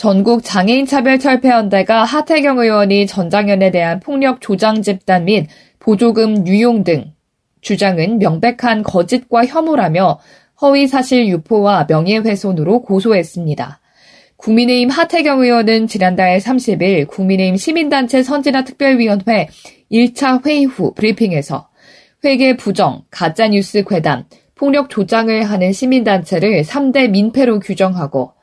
전국 장애인 차별 철폐연대가 하태경 의원이 전장현에 대한 폭력 조장 집단 및 보조금 유용 등 주장은 명백한 거짓과 혐오라며 허위 사실 유포와 명예훼손으로 고소했습니다. 국민의힘 하태경 의원은 지난달 30일 국민의힘 시민단체 선진화 특별위원회 1차 회의 후 브리핑에서 회계 부정, 가짜뉴스 괴담, 폭력 조장을 하는 시민단체를 3대 민폐로 규정하고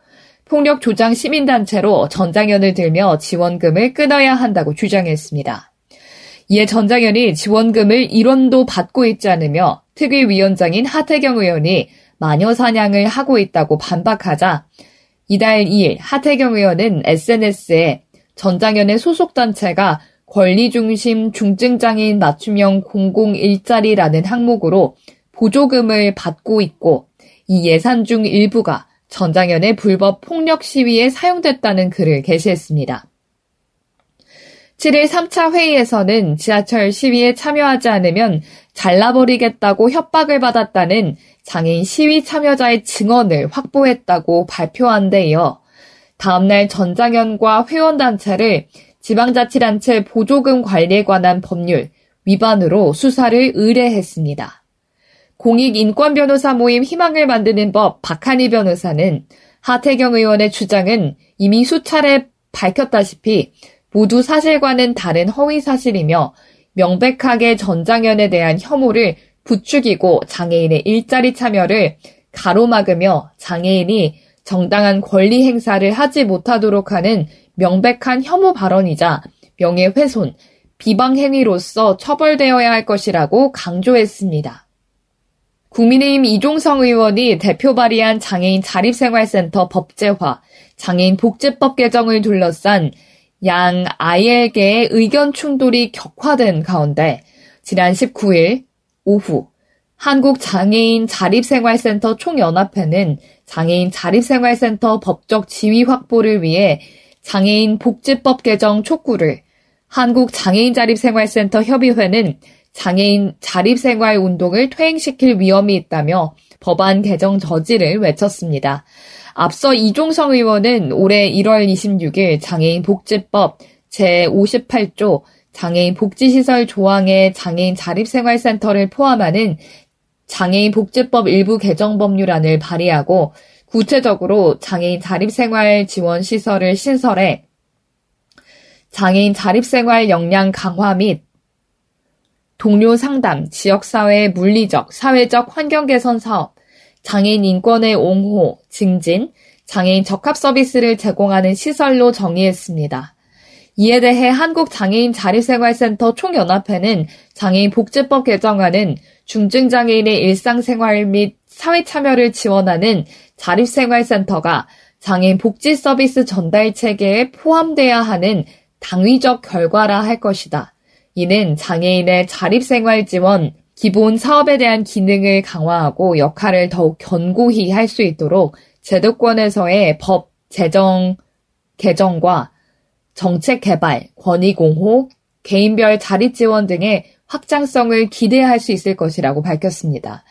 폭력 조장 시민단체로 전장현을 들며 지원금을 끊어야 한다고 주장했습니다. 이에 전장현이 지원금을 1원도 받고 있지 않으며 특위위원장인 하태경 의원이 마녀 사냥을 하고 있다고 반박하자 이달 2일 하태경 의원은 SNS에 전장현의 소속단체가 권리중심 중증장애인 맞춤형 공공 일자리라는 항목으로 보조금을 받고 있고 이 예산 중 일부가 전장현의 불법 폭력 시위에 사용됐다는 글을 게시했습니다. 7일 3차 회의에서는 지하철 시위에 참여하지 않으면 잘라버리겠다고 협박을 받았다는 장애인 시위 참여자의 증언을 확보했다고 발표한 데 이어 다음날 전장현과 회원단체를 지방자치단체 보조금 관리에 관한 법률 위반으로 수사를 의뢰했습니다. 공익인권변호사 모임 희망을 만드는 법 박한희 변호사는 하태경 의원의 주장은 이미 수차례 밝혔다시피 모두 사실과는 다른 허위 사실이며 명백하게 전장현에 대한 혐오를 부추기고 장애인의 일자리 참여를 가로막으며 장애인이 정당한 권리 행사를 하지 못하도록 하는 명백한 혐오 발언이자 명예훼손, 비방 행위로서 처벌되어야 할 것이라고 강조했습니다. 국민의힘 이종성 의원이 대표 발의한 장애인 자립생활센터 법제화, 장애인 복지법 개정을 둘러싼 양 아이에게의 의견 충돌이 격화된 가운데 지난 19일 오후 한국장애인 자립생활센터 총연합회는 장애인 자립생활센터 법적 지위 확보를 위해 장애인 복지법 개정 촉구를 한국장애인 자립생활센터 협의회는 장애인 자립생활 운동을 퇴행시킬 위험이 있다며 법안 개정 저지를 외쳤습니다. 앞서 이종성 의원은 올해 1월 26일 장애인 복지법 제58조 장애인 복지시설 조항의 장애인 자립생활센터를 포함하는 장애인 복지법 일부 개정 법률안을 발의하고 구체적으로 장애인 자립생활 지원 시설을 신설해 장애인 자립생활 역량 강화 및 동료 상담, 지역사회의 물리적, 사회적 환경 개선 사업, 장애인 인권의 옹호, 증진, 장애인 적합 서비스를 제공하는 시설로 정의했습니다. 이에 대해 한국장애인 자립생활센터 총연합회는 장애인 복지법 개정안은 중증장애인의 일상생활 및 사회 참여를 지원하는 자립생활센터가 장애인 복지 서비스 전달 체계에 포함돼야 하는 당위적 결과라 할 것이다. 이는 장애인의 자립생활 지원, 기본 사업에 대한 기능을 강화하고 역할을 더욱 견고히 할 수 있도록 제도권에서의 법, 재정, 개정과 정책 개발, 권위 공호, 개인별 자립 지원 등의 확장성을 기대할 수 있을 것이라고 밝혔습니다.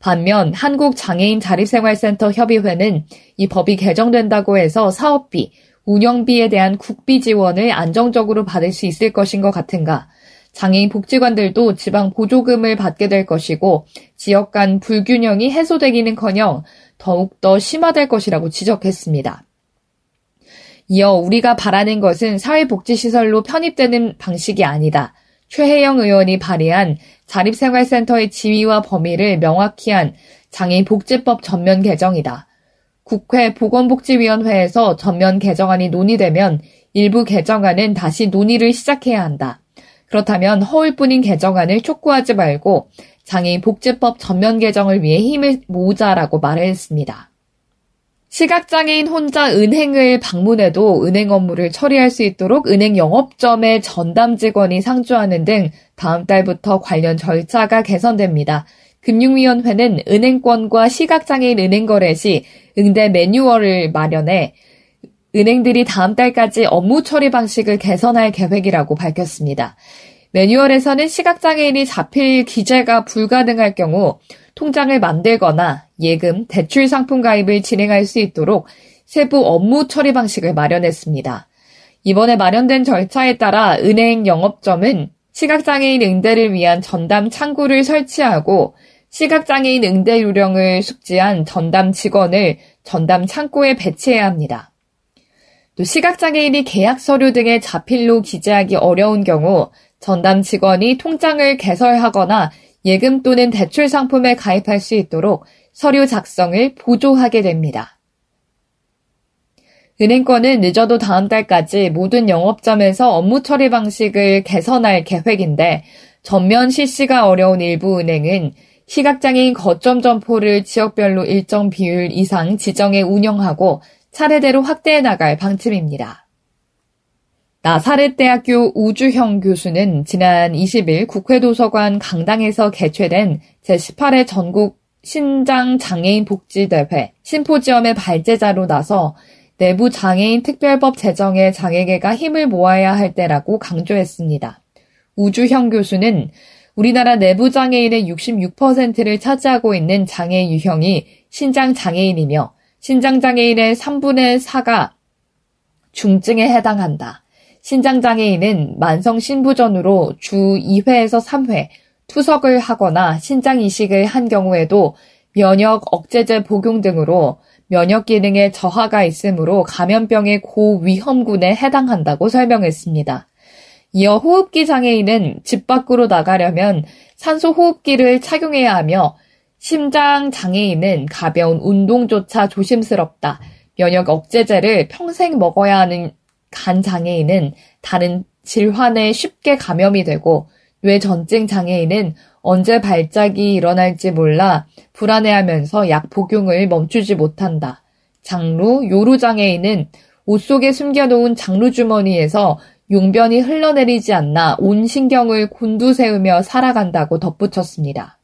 반면 한국장애인 자립생활센터 협의회는 이 법이 개정된다고 해서 사업비, 운영비에 대한 국비 지원을 안정적으로 받을 수 있을 것인 것 같은가 장애인 복지관들도 지방 보조금을 받게 될 것이고 지역 간 불균형이 해소되기는커녕 더욱더 심화될 것이라고 지적했습니다. 이어 우리가 바라는 것은 사회복지시설로 편입되는 방식이 아니다. 최혜영 의원이 발의한 자립생활센터의 지위와 범위를 명확히 한 장애인 복지법 전면 개정이다. 국회 보건복지위원회에서 전면 개정안이 논의되면 일부 개정안은 다시 논의를 시작해야 한다. 그렇다면 허울뿐인 개정안을 촉구하지 말고 장애인 복지법 전면 개정을 위해 힘을 모으자라고 말했습니다. 시각장애인 혼자 은행을 방문해도 은행 업무를 처리할 수 있도록 은행 영업점의 전담 직원이 상주하는 등 다음 달부터 관련 절차가 개선됩니다. 금융위원회는 은행권과 시각장애인 은행 거래 시 응대 매뉴얼을 마련해 은행들이 다음 달까지 업무 처리 방식을 개선할 계획이라고 밝혔습니다. 매뉴얼에서는 시각장애인이 잡힐 기재가 불가능할 경우 통장을 만들거나 예금, 대출 상품 가입을 진행할 수 있도록 세부 업무 처리 방식을 마련했습니다. 이번에 마련된 절차에 따라 은행 영업점은 시각장애인 응대를 위한 전담 창구를 설치하고 시각장애인 응대 요령을 숙지한 전담 직원을 전담 창구에 배치해야 합니다. 또 시각장애인이 계약 서류 등의 자필로 기재하기 어려운 경우 전담 직원이 통장을 개설하거나 예금 또는 대출 상품에 가입할 수 있도록 서류 작성을 보조하게 됩니다. 은행권은 늦어도 다음 달까지 모든 영업점에서 업무 처리 방식을 개선할 계획인데 전면 실시가 어려운 일부 은행은 시각장애인 거점 점포를 지역별로 일정 비율 이상 지정해 운영하고 차례대로 확대해 나갈 방침입니다. 나사렛대학교 우주형 교수는 지난 20일 국회도서관 강당에서 개최된 제18회 전국 신장 장애인 복지대회 심포지엄의 발제자로 나서 내부 장애인 특별법 제정에 장애계가 힘을 모아야 할 때라고 강조했습니다. 우주형 교수는 우리나라 내부 장애인의 66%를 차지하고 있는 장애 유형이 신장 장애인이며 신장 장애인의 3분의 4가 중증에 해당한다. 신장장애인은 만성 신부전으로 주 2회에서 3회 투석을 하거나 신장 이식을 한 경우에도 면역 억제제 복용 등으로 면역 기능에 저하가 있으므로 감염병의 고위험군에 해당한다고 설명했습니다. 이어 호흡기 장애인은 집 밖으로 나가려면 산소 호흡기를 착용해야 하며 심장 장애인은 가벼운 운동조차 조심스럽다. 면역 억제제를 평생 먹어야 하는 간 장애인은 다른 질환에 쉽게 감염이 되고 뇌전증 장애인은 언제 발작이 일어날지 몰라 불안해하면서 약 복용을 멈추지 못한다. 장루, 요루 장애인은 옷 속에 숨겨놓은 장루 주머니에서 용변이 흘러내리지 않나 온 신경을 곤두세우며 살아간다고 덧붙였습니다.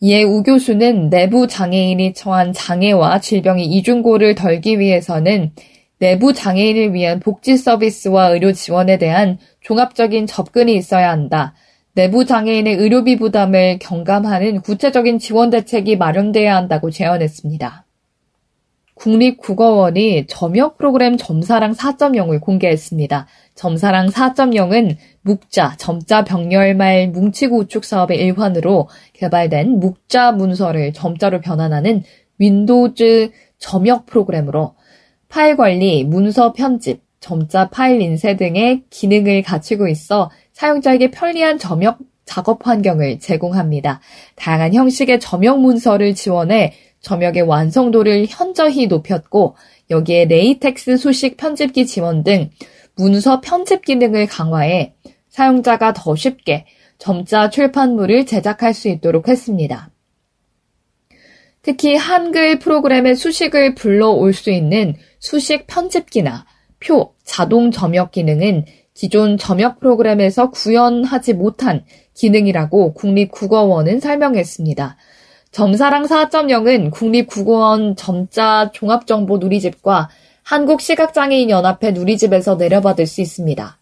이에 우 교수는 내부 장애인이 처한 장애와 질병의 이중고를 덜기 위해서는 내부 장애인을 위한 복지 서비스와 의료 지원에 대한 종합적인 접근이 있어야 한다. 내부 장애인의 의료비 부담을 경감하는 구체적인 지원 대책이 마련돼야 한다고 제언했습니다. 국립국어원이 점역 프로그램 점사랑 4.0을 공개했습니다. 점사랑 4.0은 묵자, 점자 병렬 말뭉치 구축 사업의 일환으로 개발된 묵자 문서를 점자로 변환하는 Windows 점역 프로그램으로 파일 관리, 문서 편집, 점자 파일 인쇄 등의 기능을 갖추고 있어 사용자에게 편리한 점역 작업 환경을 제공합니다. 다양한 형식의 점역 문서를 지원해 점역의 완성도를 현저히 높였고 여기에 LaTeX 수식 편집기 지원 등 문서 편집 기능을 강화해 사용자가 더 쉽게 점자 출판물을 제작할 수 있도록 했습니다. 특히 한글 프로그램의 수식을 불러올 수 있는 수식 편집기나 표, 자동 점역 기능은 기존 점역 프로그램에서 구현하지 못한 기능이라고 국립국어원은 설명했습니다. 점사랑 4.0은 국립국어원 점자 종합정보 누리집과 한국시각장애인연합회 누리집에서 내려받을 수 있습니다.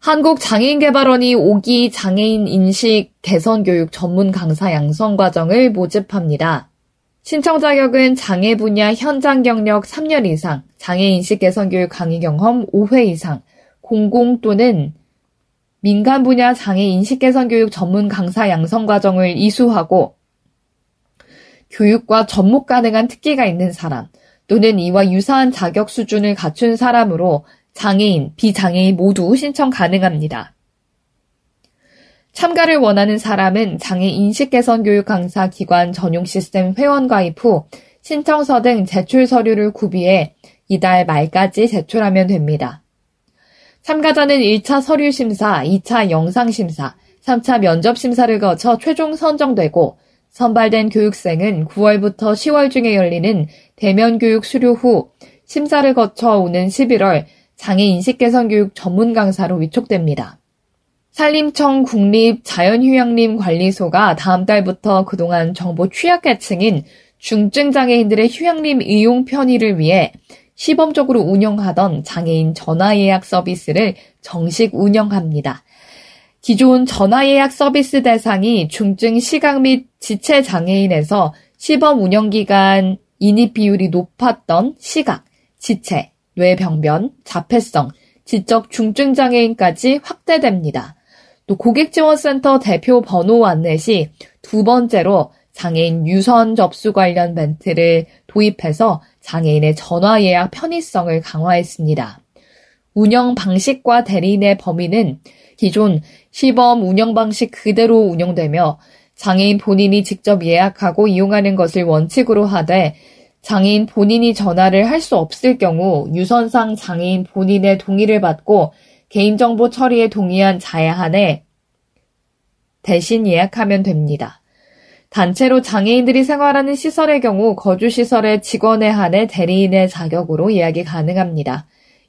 한국장애인개발원이 5기 장애인 인식 개선 교육 전문 강사 양성 과정을 모집합니다. 신청 자격은 장애 분야 현장 경력 3년 이상, 장애 인식 개선 교육 강의 경험 5회 이상, 공공 또는 민간 분야 장애 인식 개선 교육 전문 강사 양성 과정을 이수하고 교육과 접목 가능한 특기가 있는 사람 또는 이와 유사한 자격 수준을 갖춘 사람으로 장애인, 비장애인 모두 신청 가능합니다. 참가를 원하는 사람은 장애 인식 개선 교육 강사 기관 전용 시스템 회원 가입 후 신청서 등 제출 서류를 구비해 이달 말까지 제출하면 됩니다. 참가자는 1차 서류 심사, 2차 영상 심사, 3차 면접 심사를 거쳐 최종 선정되고 선발된 교육생은 9월부터 10월 중에 열리는 대면 교육 수료 후 심사를 거쳐 오는 11월 장애 인식 개선 교육 전문 강사로 위촉됩니다. 산림청 국립 자연휴양림 관리소가 다음 달부터 그동안 정보 취약계층인 중증장애인들의 휴양림 이용 편의를 위해 시범적으로 운영하던 장애인 전화 예약 서비스를 정식 운영합니다. 기존 전화 예약 서비스 대상이 중증 시각 및 지체 장애인에서 시범 운영 기간 인입 비율이 높았던 시각, 지체, 뇌병변, 자폐성, 지적 중증 장애인까지 확대됩니다. 또 고객지원센터 대표 번호 안내 시 두 번째로 장애인 유선 접수 관련 멘트를 도입해서 장애인의 전화 예약 편의성을 강화했습니다. 운영 방식과 대리인의 범위는 기존 시범 운영 방식 그대로 운영되며 장애인 본인이 직접 예약하고 이용하는 것을 원칙으로 하되 장애인 본인이 전화를 할 수 없을 경우 유선상 장애인 본인의 동의를 받고 개인정보 처리에 동의한 자야한에 대신 예약하면 됩니다. 단체로 장애인들이 생활하는 시설의 경우 거주시설의 직원에 한해 대리인의 자격으로 예약이 가능합니다.